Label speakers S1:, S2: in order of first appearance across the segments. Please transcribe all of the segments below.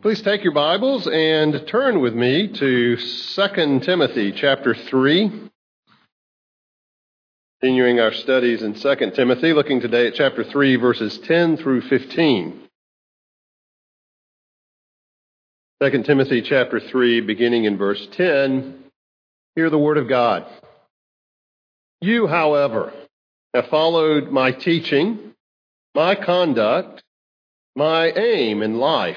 S1: Please take your Bibles and turn with me to 2 Timothy chapter 3. Continuing our studies in 2 Timothy, looking today at chapter 3, verses 10 through 15. 2 Timothy chapter 3, beginning in verse 10, hear the word of God. You, however, have followed my teaching, my conduct, my aim in life,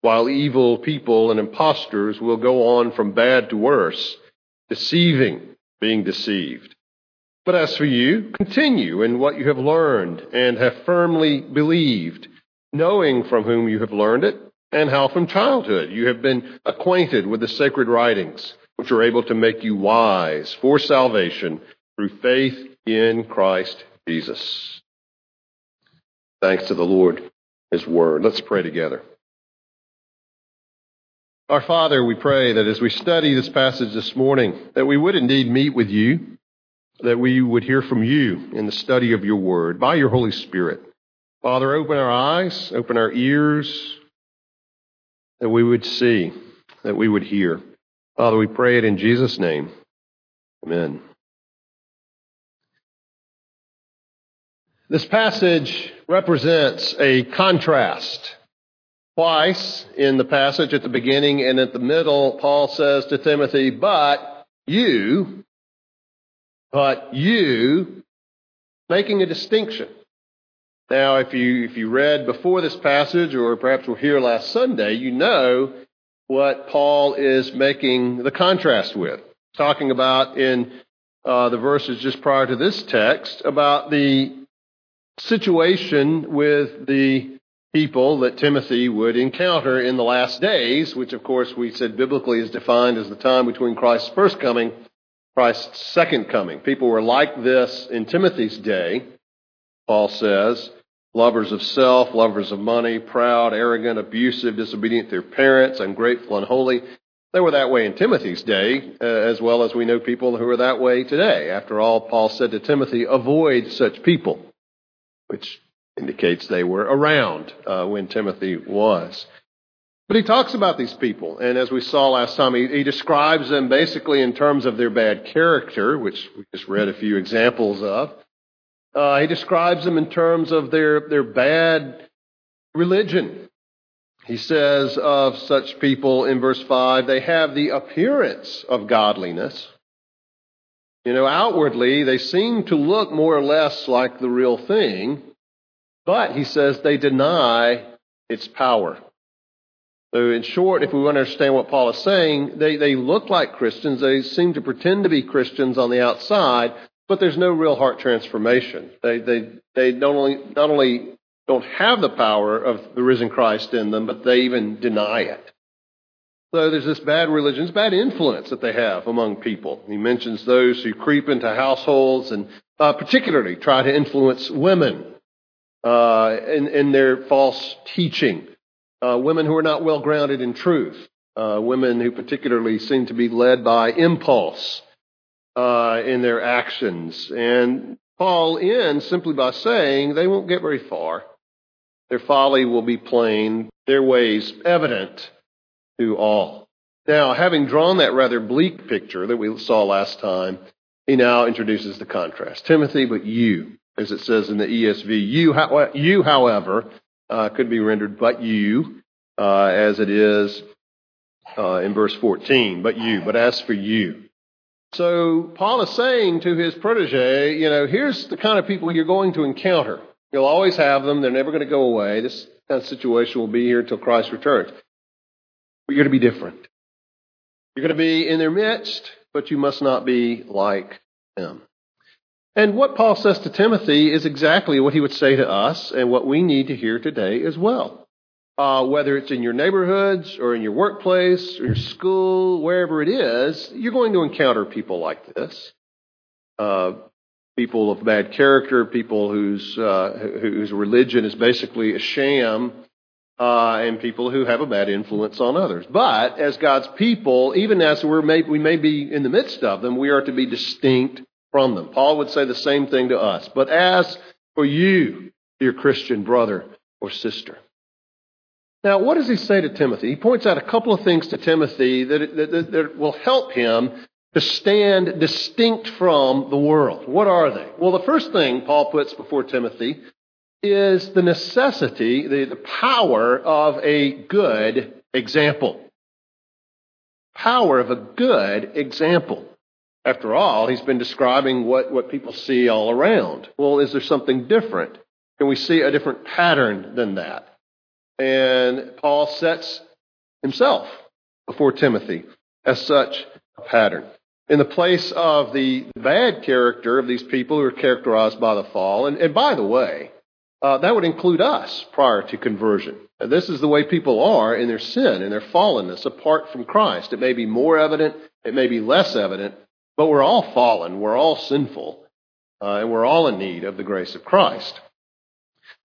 S1: while evil people and impostors will go on from bad to worse, deceiving, being deceived. But as for you, continue in what you have learned and have firmly believed, knowing from whom you have learned it, and how from childhood you have been acquainted with the sacred writings which are able to make you wise for salvation through faith in Christ Jesus. Thanks to the Lord, His Word. Let's pray together. Our Father, we pray that as we study this passage this morning, that we would indeed meet with you, that we would hear from you in the study of your Word by your Holy Spirit. Father, open our eyes, open our ears, that we would see, that we would hear. Father, we pray it in Jesus' name. Amen. This passage represents a contrast. Twice in the passage at the beginning and at the middle, Paul says to Timothy, but you, but you, making a distinction. Now, if you, if you read before this passage, or perhaps were here last Sunday, you know what Paul is making the contrast with. Talking about in uh, the verses just prior to this text about the situation with the people that Timothy would encounter in the last days, which of course we said biblically is defined as the time between Christ's first coming, Christ's second coming. People were like this in Timothy's day, Paul says lovers of self, lovers of money, proud, arrogant, abusive, disobedient to their parents, ungrateful, unholy. They were that way in Timothy's day, uh, as well as we know people who are that way today. After all, Paul said to Timothy, avoid such people, which indicates they were around uh, when Timothy was. But he talks about these people, and as we saw last time, he, he describes them basically in terms of their bad character, which we just read a few examples of. Uh, he describes them in terms of their, their bad religion. He says of such people in verse 5, they have the appearance of godliness. You know, outwardly, they seem to look more or less like the real thing, but he says they deny its power. So, in short, if we want to understand what Paul is saying, they, they look like Christians. They seem to pretend to be Christians on the outside, but there's no real heart transformation. They, they, they not only, not only don't have the power of the risen Christ in them, but they even deny it. So there's this bad religion, this bad influence that they have among people. He mentions those who creep into households and uh, particularly try to influence women uh, in, in, their false teaching. Uh, women who are not well grounded in truth. Uh, women who particularly seem to be led by impulse uh, in their actions. And Paul ends simply by saying they won't get very far. Their folly will be plain, their ways evident to all. Now, having drawn that rather bleak picture that we saw last time, he now introduces the contrast. Timothy, but you, as it says in the ESV, you, you however, uh, could be rendered but you, uh, as it is uh, in verse 14, but you, but as for you. So Paul is saying to his protege, you know, here's the kind of people you're going to encounter. You'll always have them. They're never going to go away. This kind of situation will be here until Christ returns. But you're going to be different. You're going to be in their midst, but you must not be like them. And what Paul says to Timothy is exactly what he would say to us and what we need to hear today as well. Uh, whether it's in your neighborhoods or in your workplace or your school, wherever it is, you're going to encounter people like this. Uh, people of bad character, people whose, uh, whose religion is basically a sham, uh, and people who have a bad influence on others. But as God's people, even as we're may, we may be in the midst of them, we are to be distinct from them. Paul would say the same thing to us. But as for you, dear Christian brother or sister. Now, what does he say to Timothy? He points out a couple of things to Timothy that, that, that will help him to stand distinct from the world. What are they? Well, the first thing Paul puts before Timothy is the necessity, the, the power of a good example. Power of a good example. After all, he's been describing what, what people see all around. Well, is there something different? Can we see a different pattern than that? And Paul sets himself before Timothy as such a pattern. In the place of the bad character of these people who are characterized by the fall, and, and by the way, uh, that would include us prior to conversion. This is the way people are in their sin and their fallenness apart from Christ. It may be more evident, it may be less evident, but we're all fallen, we're all sinful, uh, and we're all in need of the grace of Christ.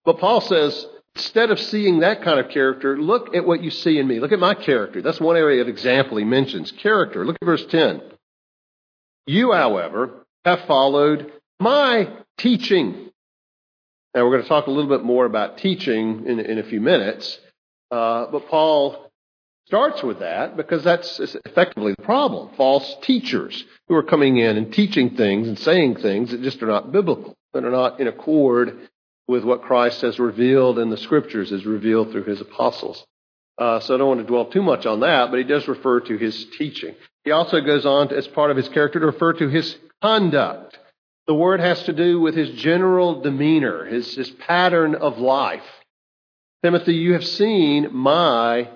S1: But Paul says, instead of seeing that kind of character, look at what you see in me. Look at my character. That's one area of example he mentions. Character. Look at verse 10. You, however, have followed my teaching. Now, we're going to talk a little bit more about teaching in, in a few minutes. Uh, but Paul starts with that because that's effectively the problem. False teachers who are coming in and teaching things and saying things that just are not biblical, that are not in accord with what Christ has revealed in the scriptures, has revealed through his apostles. Uh, so I don't want to dwell too much on that, but he does refer to his teaching. He also goes on to, as part of his character to refer to his conduct. The word has to do with his general demeanor, his, his pattern of life. Timothy, you have seen my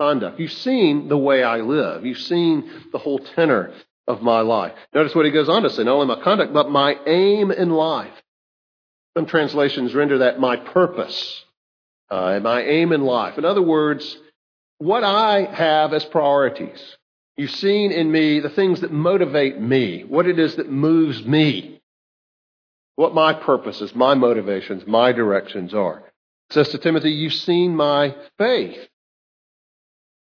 S1: conduct. You've seen the way I live. You've seen the whole tenor of my life. Notice what he goes on to say, not only my conduct, but my aim in life. Some translations render that my purpose, uh, my aim in life. In other words, what I have as priorities. You've seen in me the things that motivate me, what it is that moves me, what my purposes, my motivations, my directions are. It says to Timothy, You've seen my faith.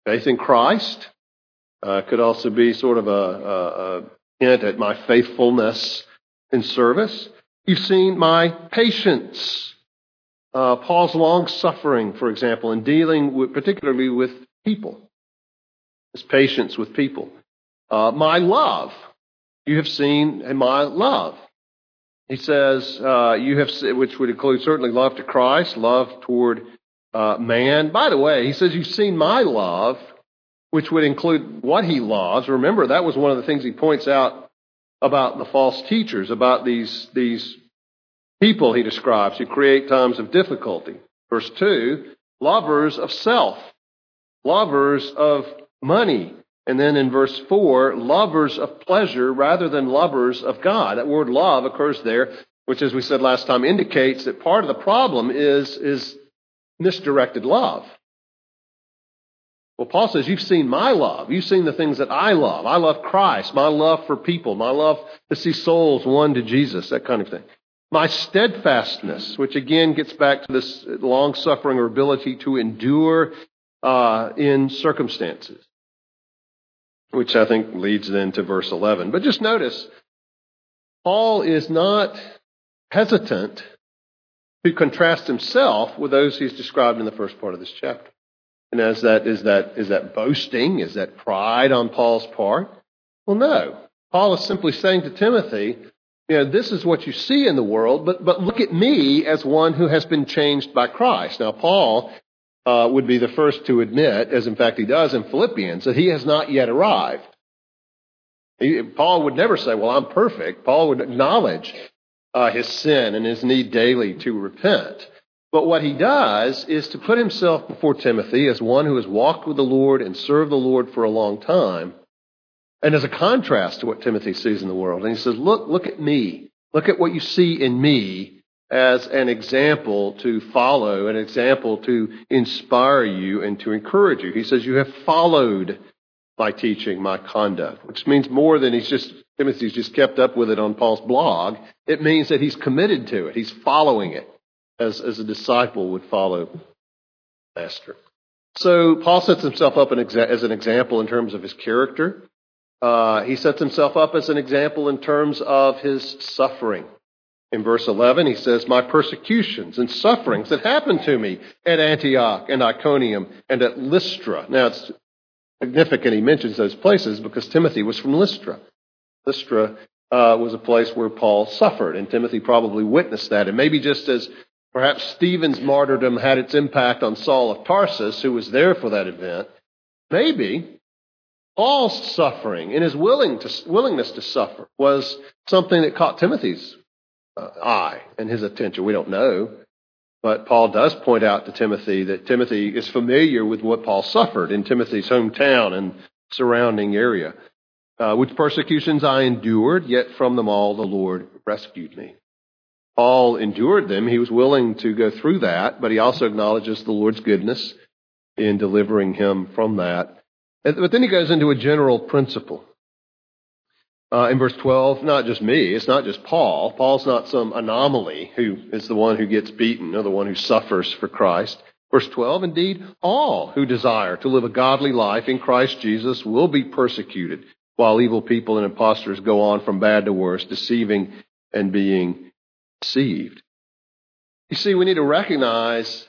S1: Faith in Christ uh, could also be sort of a, a, a hint at my faithfulness in service. You've seen my patience. Uh, Paul's long suffering, for example, in dealing with, particularly with people. His patience with people. Uh, my love. You have seen in my love. He says, uh, you have, which would include certainly love to Christ, love toward uh, man. By the way, he says, You've seen my love, which would include what he loves. Remember, that was one of the things he points out about the false teachers, about these, these people he describes who create times of difficulty. Verse 2 lovers of self, lovers of money. And then in verse 4, lovers of pleasure rather than lovers of God. That word love occurs there, which, as we said last time, indicates that part of the problem is, is misdirected love. Well, Paul says, You've seen my love. You've seen the things that I love. I love Christ, my love for people, my love to see souls won to Jesus, that kind of thing. My steadfastness, which again gets back to this long suffering or ability to endure uh, in circumstances, which I think leads then to verse 11. But just notice, Paul is not hesitant to contrast himself with those he's described in the first part of this chapter. And as that is that is that boasting? Is that pride on Paul's part? Well, no. Paul is simply saying to Timothy, you know, this is what you see in the world, but but look at me as one who has been changed by Christ. Now, Paul uh, would be the first to admit, as in fact he does in Philippians, that he has not yet arrived. He, Paul would never say, Well, I'm perfect. Paul would acknowledge uh, his sin and his need daily to repent. But what he does is to put himself before Timothy as one who has walked with the Lord and served the Lord for a long time, and as a contrast to what Timothy sees in the world. And he says, Look, look at me. Look at what you see in me as an example to follow, an example to inspire you and to encourage you. He says, You have followed my teaching, my conduct, which means more than he's just, Timothy's just kept up with it on Paul's blog. It means that he's committed to it. He's following it as, as a disciple would follow Master. So Paul sets himself up as an example in terms of his character. Uh, he sets himself up as an example in terms of his suffering. In verse 11, he says, My persecutions and sufferings that happened to me at Antioch and Iconium and at Lystra. Now, it's significant he mentions those places because Timothy was from Lystra. Lystra uh, was a place where Paul suffered, and Timothy probably witnessed that. And maybe just as perhaps Stephen's martyrdom had its impact on Saul of Tarsus, who was there for that event, maybe Paul's suffering and his willing to, willingness to suffer was something that caught Timothy's uh, eye and his attention. We don't know. But Paul does point out to Timothy that Timothy is familiar with what Paul suffered in Timothy's hometown and surrounding area. Uh, which persecutions I endured, yet from them all the Lord rescued me. Paul endured them. He was willing to go through that, but he also acknowledges the Lord's goodness in delivering him from that. But then he goes into a general principle. Uh, in verse 12, not just me, it's not just Paul. Paul's not some anomaly who is the one who gets beaten or the one who suffers for Christ. Verse 12, indeed, all who desire to live a godly life in Christ Jesus will be persecuted, while evil people and impostors go on from bad to worse, deceiving and being deceived. You see, we need to recognize,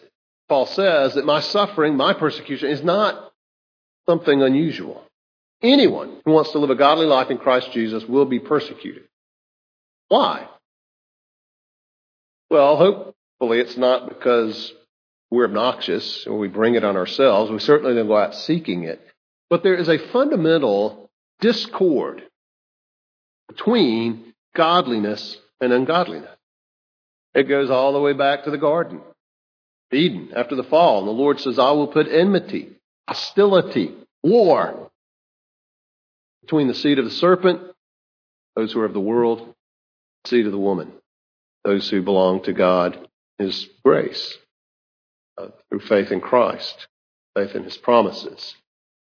S1: Paul says, that my suffering, my persecution, is not something unusual. Anyone who wants to live a godly life in Christ Jesus will be persecuted. Why? Well, hopefully it's not because we're obnoxious or we bring it on ourselves. We certainly don't go out seeking it. But there is a fundamental discord between godliness and ungodliness. It goes all the way back to the garden, Eden, after the fall. And the Lord says, I will put enmity, hostility, war between the seed of the serpent, those who are of the world, seed of the woman, those who belong to God, His grace, uh, through faith in Christ, faith in His promises.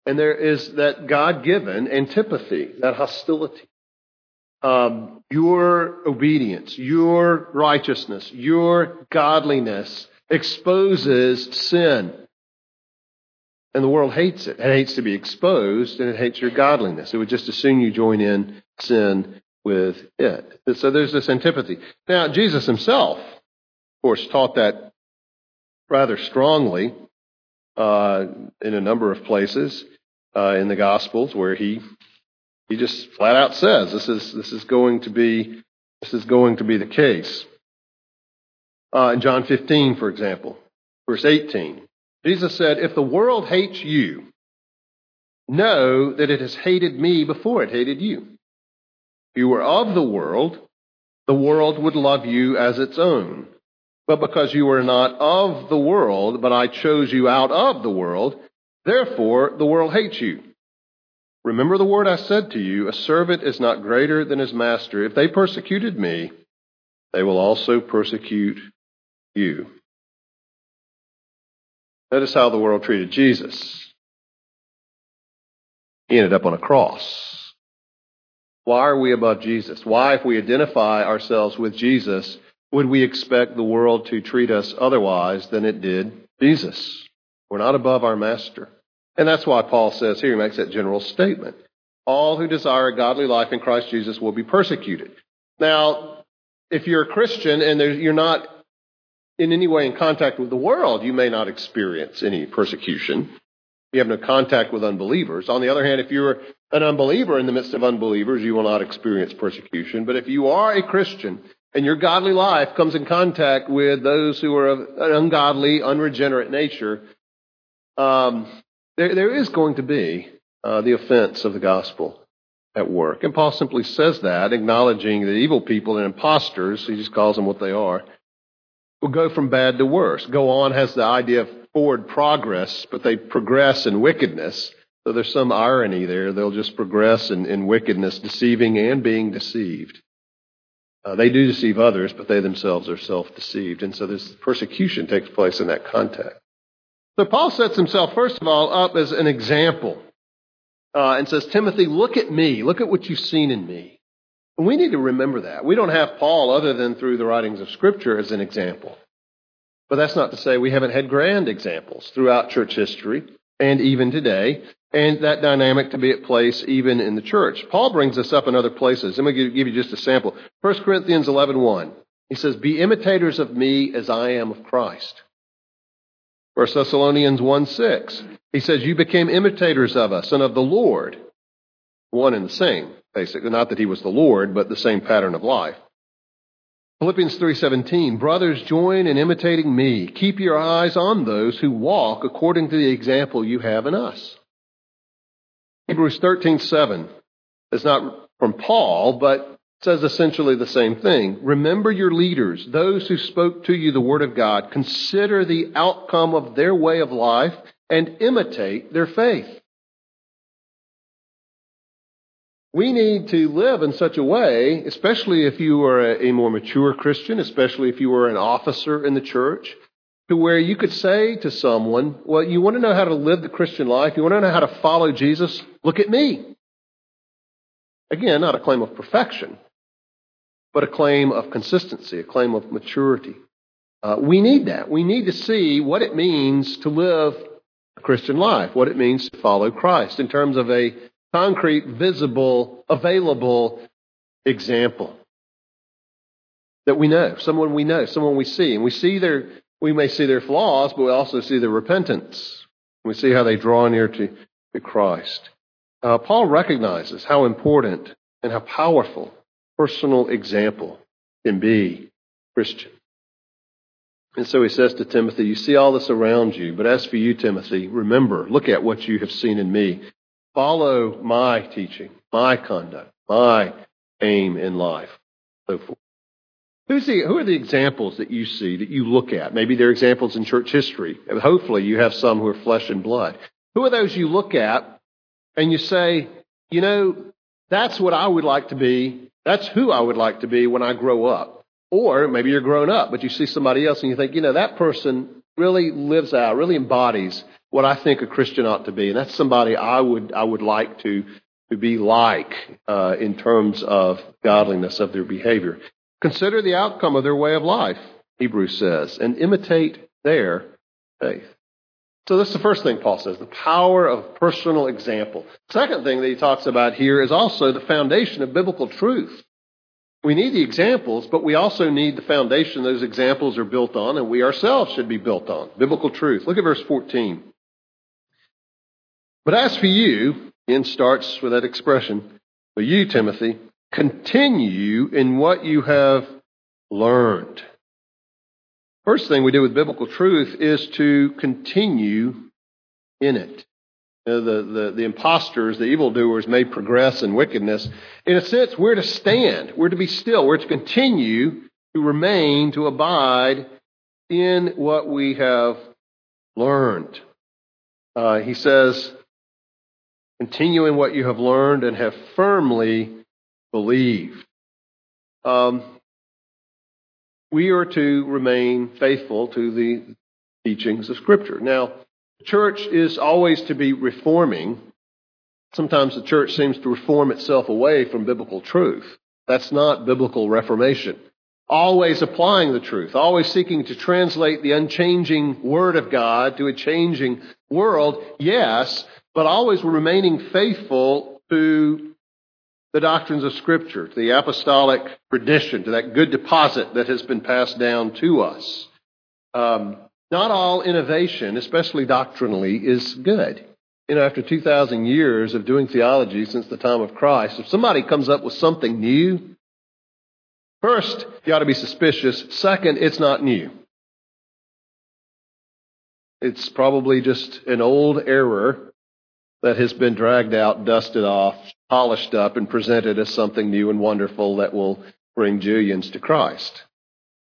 S1: And there is that God given antipathy, that hostility. Um, your obedience, your righteousness, your godliness exposes sin. And the world hates it. It hates to be exposed and it hates your godliness. It would just as soon you join in sin with it. So there's this antipathy. Now, Jesus himself, of course, taught that rather strongly uh, in a number of places uh, in the Gospels where he he just flat out says this is this is going to be this is going to be the case. Uh, in John 15, for example, verse 18, Jesus said, If the world hates you, know that it has hated me before it hated you. If you were of the world, the world would love you as its own. But because you were not of the world, but I chose you out of the world, therefore the world hates you. Remember the word I said to you, a servant is not greater than his master. If they persecuted me, they will also persecute you. Notice how the world treated Jesus. He ended up on a cross. Why are we above Jesus? Why, if we identify ourselves with Jesus, would we expect the world to treat us otherwise than it did Jesus? We're not above our master. And that's why Paul says here, he makes that general statement. All who desire a godly life in Christ Jesus will be persecuted. Now, if you're a Christian and you're not in any way in contact with the world, you may not experience any persecution. You have no contact with unbelievers. On the other hand, if you're an unbeliever in the midst of unbelievers, you will not experience persecution. But if you are a Christian and your godly life comes in contact with those who are of an ungodly, unregenerate nature, um, there, there is going to be uh, the offense of the gospel at work. And Paul simply says that, acknowledging that evil people and impostors, he just calls them what they are, will go from bad to worse. Go on has the idea of forward progress, but they progress in wickedness. So there's some irony there. They'll just progress in, in wickedness, deceiving and being deceived. Uh, they do deceive others, but they themselves are self deceived. And so this persecution takes place in that context. So Paul sets himself, first of all, up as an example uh, and says, Timothy, look at me. Look at what you've seen in me. And we need to remember that. We don't have Paul other than through the writings of Scripture as an example. But that's not to say we haven't had grand examples throughout church history and even today and that dynamic to be at place even in the church. Paul brings this up in other places. Let me give you just a sample. 1 Corinthians 11.1. He says, Be imitators of me as I am of Christ. 1 Thessalonians 1.6. He says, You became imitators of us and of the Lord. One and the same, basically. Not that he was the Lord, but the same pattern of life. Philippians 3:17 Brothers join in imitating me keep your eyes on those who walk according to the example you have in us Hebrews 13:7 is not from Paul, but says essentially the same thing. Remember your leaders, those who spoke to you the word of God. Consider the outcome of their way of life and imitate their faith. We need to live in such a way, especially if you are a more mature Christian, especially if you are an officer in the church, to where you could say to someone, Well, you want to know how to live the Christian life? You want to know how to follow Jesus? Look at me. Again, not a claim of perfection, but a claim of consistency, a claim of maturity. Uh, we need that. We need to see what it means to live a Christian life, what it means to follow Christ in terms of a concrete, visible, available example that we know, someone we know, someone we see. And we see their we may see their flaws, but we also see their repentance. We see how they draw near to, to Christ. Uh, Paul recognizes how important and how powerful personal example can be Christian. And so he says to Timothy, You see all this around you, but as for you, Timothy, remember, look at what you have seen in me. Follow my teaching, my conduct, my aim in life, so forth. Who's the, who are the examples that you see, that you look at? Maybe they're examples in church history. Hopefully you have some who are flesh and blood. Who are those you look at and you say, you know, that's what I would like to be. That's who I would like to be when I grow up. Or maybe you're grown up, but you see somebody else and you think, you know, that person really lives out, really embodies what I think a Christian ought to be. And that's somebody I would, I would like to, to be like uh, in terms of godliness of their behavior. Consider the outcome of their way of life, Hebrews says, and imitate their faith. So this is the first thing Paul says, the power of personal example. Second thing that he talks about here is also the foundation of biblical truth. We need the examples, but we also need the foundation those examples are built on, and we ourselves should be built on. Biblical truth. Look at verse 14. But as for you, again starts with that expression, for you, Timothy, continue in what you have learned. First thing we do with biblical truth is to continue in it. You know, the, the, the imposters, the evildoers may progress in wickedness. In a sense, we're to stand. We're to be still. We're to continue to remain, to abide in what we have learned. Uh, he says, continue in what you have learned and have firmly believed. Um, we are to remain faithful to the teachings of Scripture. Now, the church is always to be reforming. Sometimes the church seems to reform itself away from biblical truth. That's not biblical reformation. Always applying the truth, always seeking to translate the unchanging Word of God to a changing world, yes, but always remaining faithful to the doctrines of Scripture, to the apostolic tradition, to that good deposit that has been passed down to us. Um, not all innovation, especially doctrinally, is good. You know, after 2,000 years of doing theology since the time of Christ, if somebody comes up with something new, first, you ought to be suspicious. Second, it's not new. It's probably just an old error that has been dragged out, dusted off, polished up and presented as something new and wonderful that will bring Julians to Christ.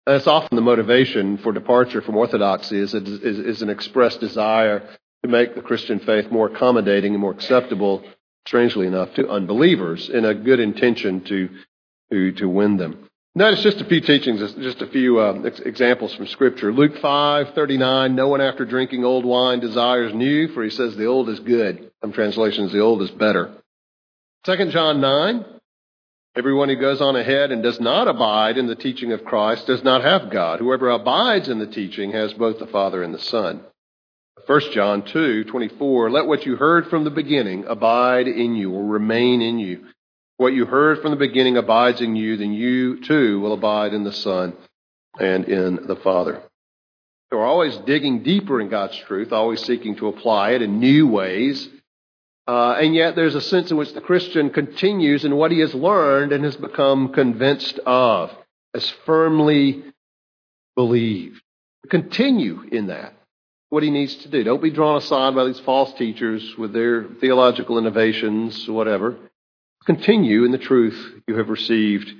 S1: That's often the motivation for departure from orthodoxy is, is, is an expressed desire to make the Christian faith more accommodating and more acceptable, strangely enough, to unbelievers in a good intention to, to, to win them. Notice just a few teachings, just a few uh, examples from Scripture. Luke five thirty nine. No one after drinking old wine desires new, for he says the old is good. Some translations, the old is better. Second John 9. Everyone who goes on ahead and does not abide in the teaching of Christ does not have God. Whoever abides in the teaching has both the Father and the Son. 1 John 2, 24, let what you heard from the beginning abide in you or remain in you. What you heard from the beginning abides in you, then you too will abide in the Son and in the Father. So we're always digging deeper in God's truth, always seeking to apply it in new ways. Uh, and yet there's a sense in which the Christian continues in what he has learned and has become convinced of, has firmly believed. Continue in that what he needs to do. Don't be drawn aside by these false teachers with their theological innovations, whatever. Continue in the truth you have received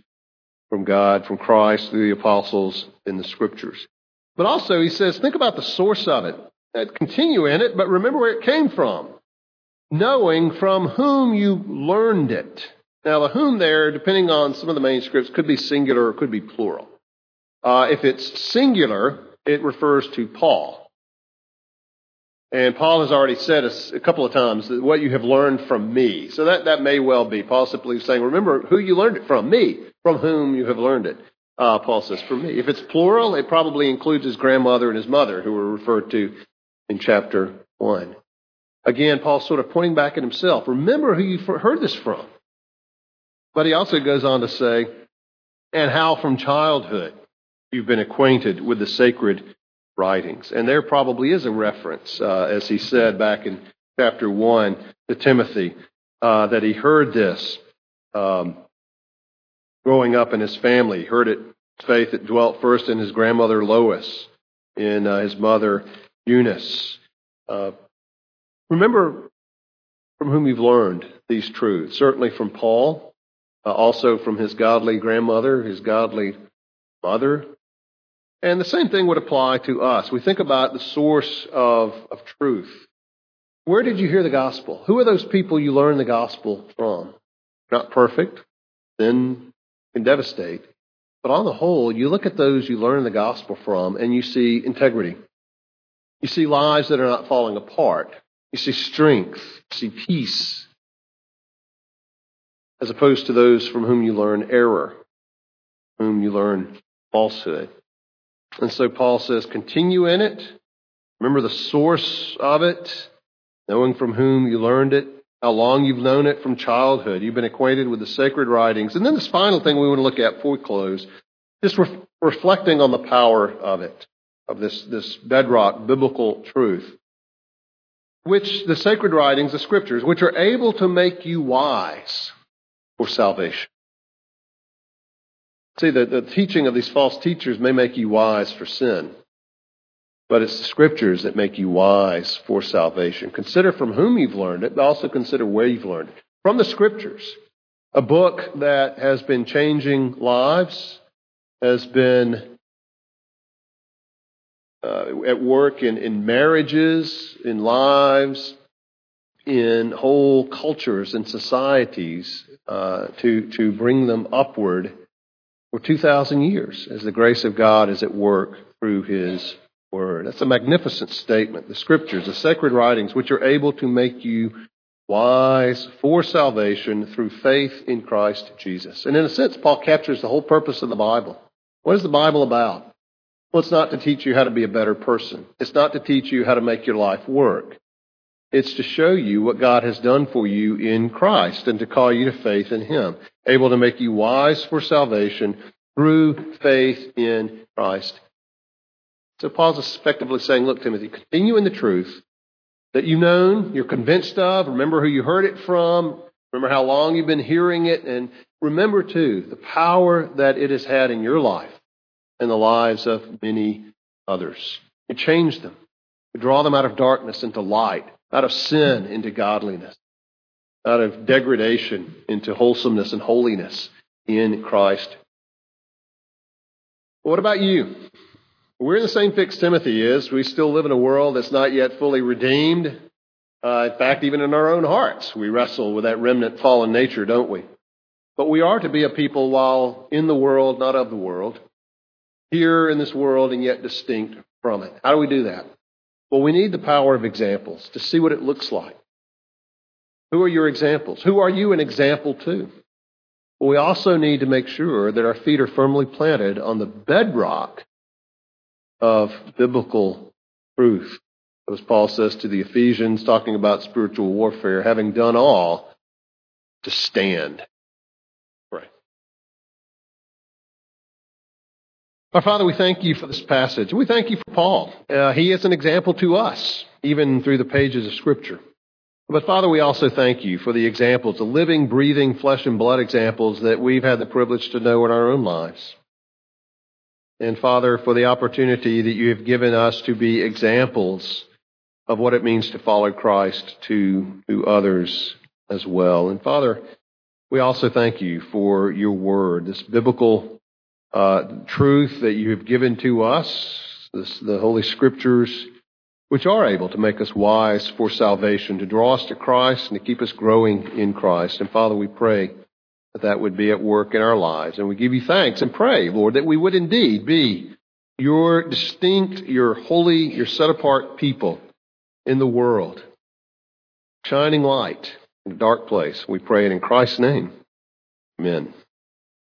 S1: from God, from Christ, through the apostles in the scriptures. But also, he says, think about the source of it. Continue in it, but remember where it came from. Knowing from whom you learned it. Now, the whom there, depending on some of the manuscripts, could be singular or could be plural. Uh, if it's singular, it refers to Paul. And Paul has already said a, a, couple of times that what you have learned from me. So that, that may well be. Paul simply saying, remember who you learned it from, me, from whom you have learned it. Uh, Paul says, from me. If it's plural, it probably includes his grandmother and his mother, who were referred to in chapter 1. Again, Paul's sort of pointing back at himself. Remember who you heard this from. But he also goes on to say, and how from childhood you've been acquainted with the sacred writings. And there probably is a reference, uh, as he said back in chapter 1 to Timothy, uh, that he heard this um, growing up in his family. He heard it, faith that dwelt first in his grandmother Lois, in uh, his mother Eunice. Uh, remember from whom you've learned these truths. Certainly from Paul, uh, also from his godly grandmother, his godly mother, and the same thing would apply to us. We think about the source of, of truth. Where did you hear the gospel? Who are those people you learn the gospel from? Not perfect, then can devastate. But on the whole, you look at those you learn the gospel from and you see integrity. You see lives that are not falling apart. You see strength. You see peace. As opposed to those from whom you learn error, whom you learn falsehood. And so Paul says, continue in it. Remember the source of it, knowing from whom you learned it, how long you've known it from childhood. You've been acquainted with the sacred writings. And then this final thing we want to look at before we close, just re- reflecting on the power of it, of this, this bedrock biblical truth, which the sacred writings, the scriptures, which are able to make you wise for salvation. See, the, the teaching of these false teachers may make you wise for sin, but it's the scriptures that make you wise for salvation. Consider from whom you've learned it, but also consider where you've learned it. From the scriptures, a book that has been changing lives, has been uh, at work in, in marriages, in lives, in whole cultures and societies uh, to, to bring them upward for 2,000 years as the grace of God is at work through His Word. That's a magnificent statement. The Scriptures, the sacred writings, which are able to make you wise for salvation through faith in Christ Jesus. And in a sense, Paul captures the whole purpose of the Bible. What is the Bible about? Well, it's not to teach you how to be a better person. It's not to teach you how to make your life work. It's to show you what God has done for you in Christ and to call you to faith in Him, able to make you wise for salvation through faith in Christ. So Paul's effectively saying, look, Timothy, continue in the truth that you've known, you're convinced of, remember who you heard it from, remember how long you've been hearing it, and remember too the power that it has had in your life and the lives of many others. You change them. You draw them out of darkness into light out of sin into godliness. out of degradation into wholesomeness and holiness in Christ. What about you? We're in the same fix Timothy is. We still live in a world that's not yet fully redeemed. Uh, in fact, even in our own hearts, we wrestle with that remnant fallen nature, don't we? But we are to be a people while in the world, not of the world, here in this world and yet distinct from it. How do we do that? Well, we need the power of examples to see what it looks like. Who are your examples? Who are you an example to? We also need to make sure that our feet are firmly planted on the bedrock of biblical truth. As Paul says to the Ephesians, talking about spiritual warfare, having done all to stand. Our Father, we thank you for this passage. We thank you for Paul. Uh, he is an example to us, even through the pages of Scripture. But Father, we also thank you for the examples, the living, breathing, flesh and blood examples that we've had the privilege to know in our own lives. And Father, for the opportunity that you have given us to be examples of what it means to follow Christ to, to others as well. And Father, we also thank you for your word, this biblical uh, truth that you have given to us, this, the Holy Scriptures, which are able to make us wise for salvation, to draw us to Christ and to keep us growing in Christ. And Father, we pray that that would be at work in our lives. And we give you thanks and pray, Lord, that we would indeed be your distinct, your holy, your set apart people in the world, shining light in a dark place. We pray it in Christ's name. Amen.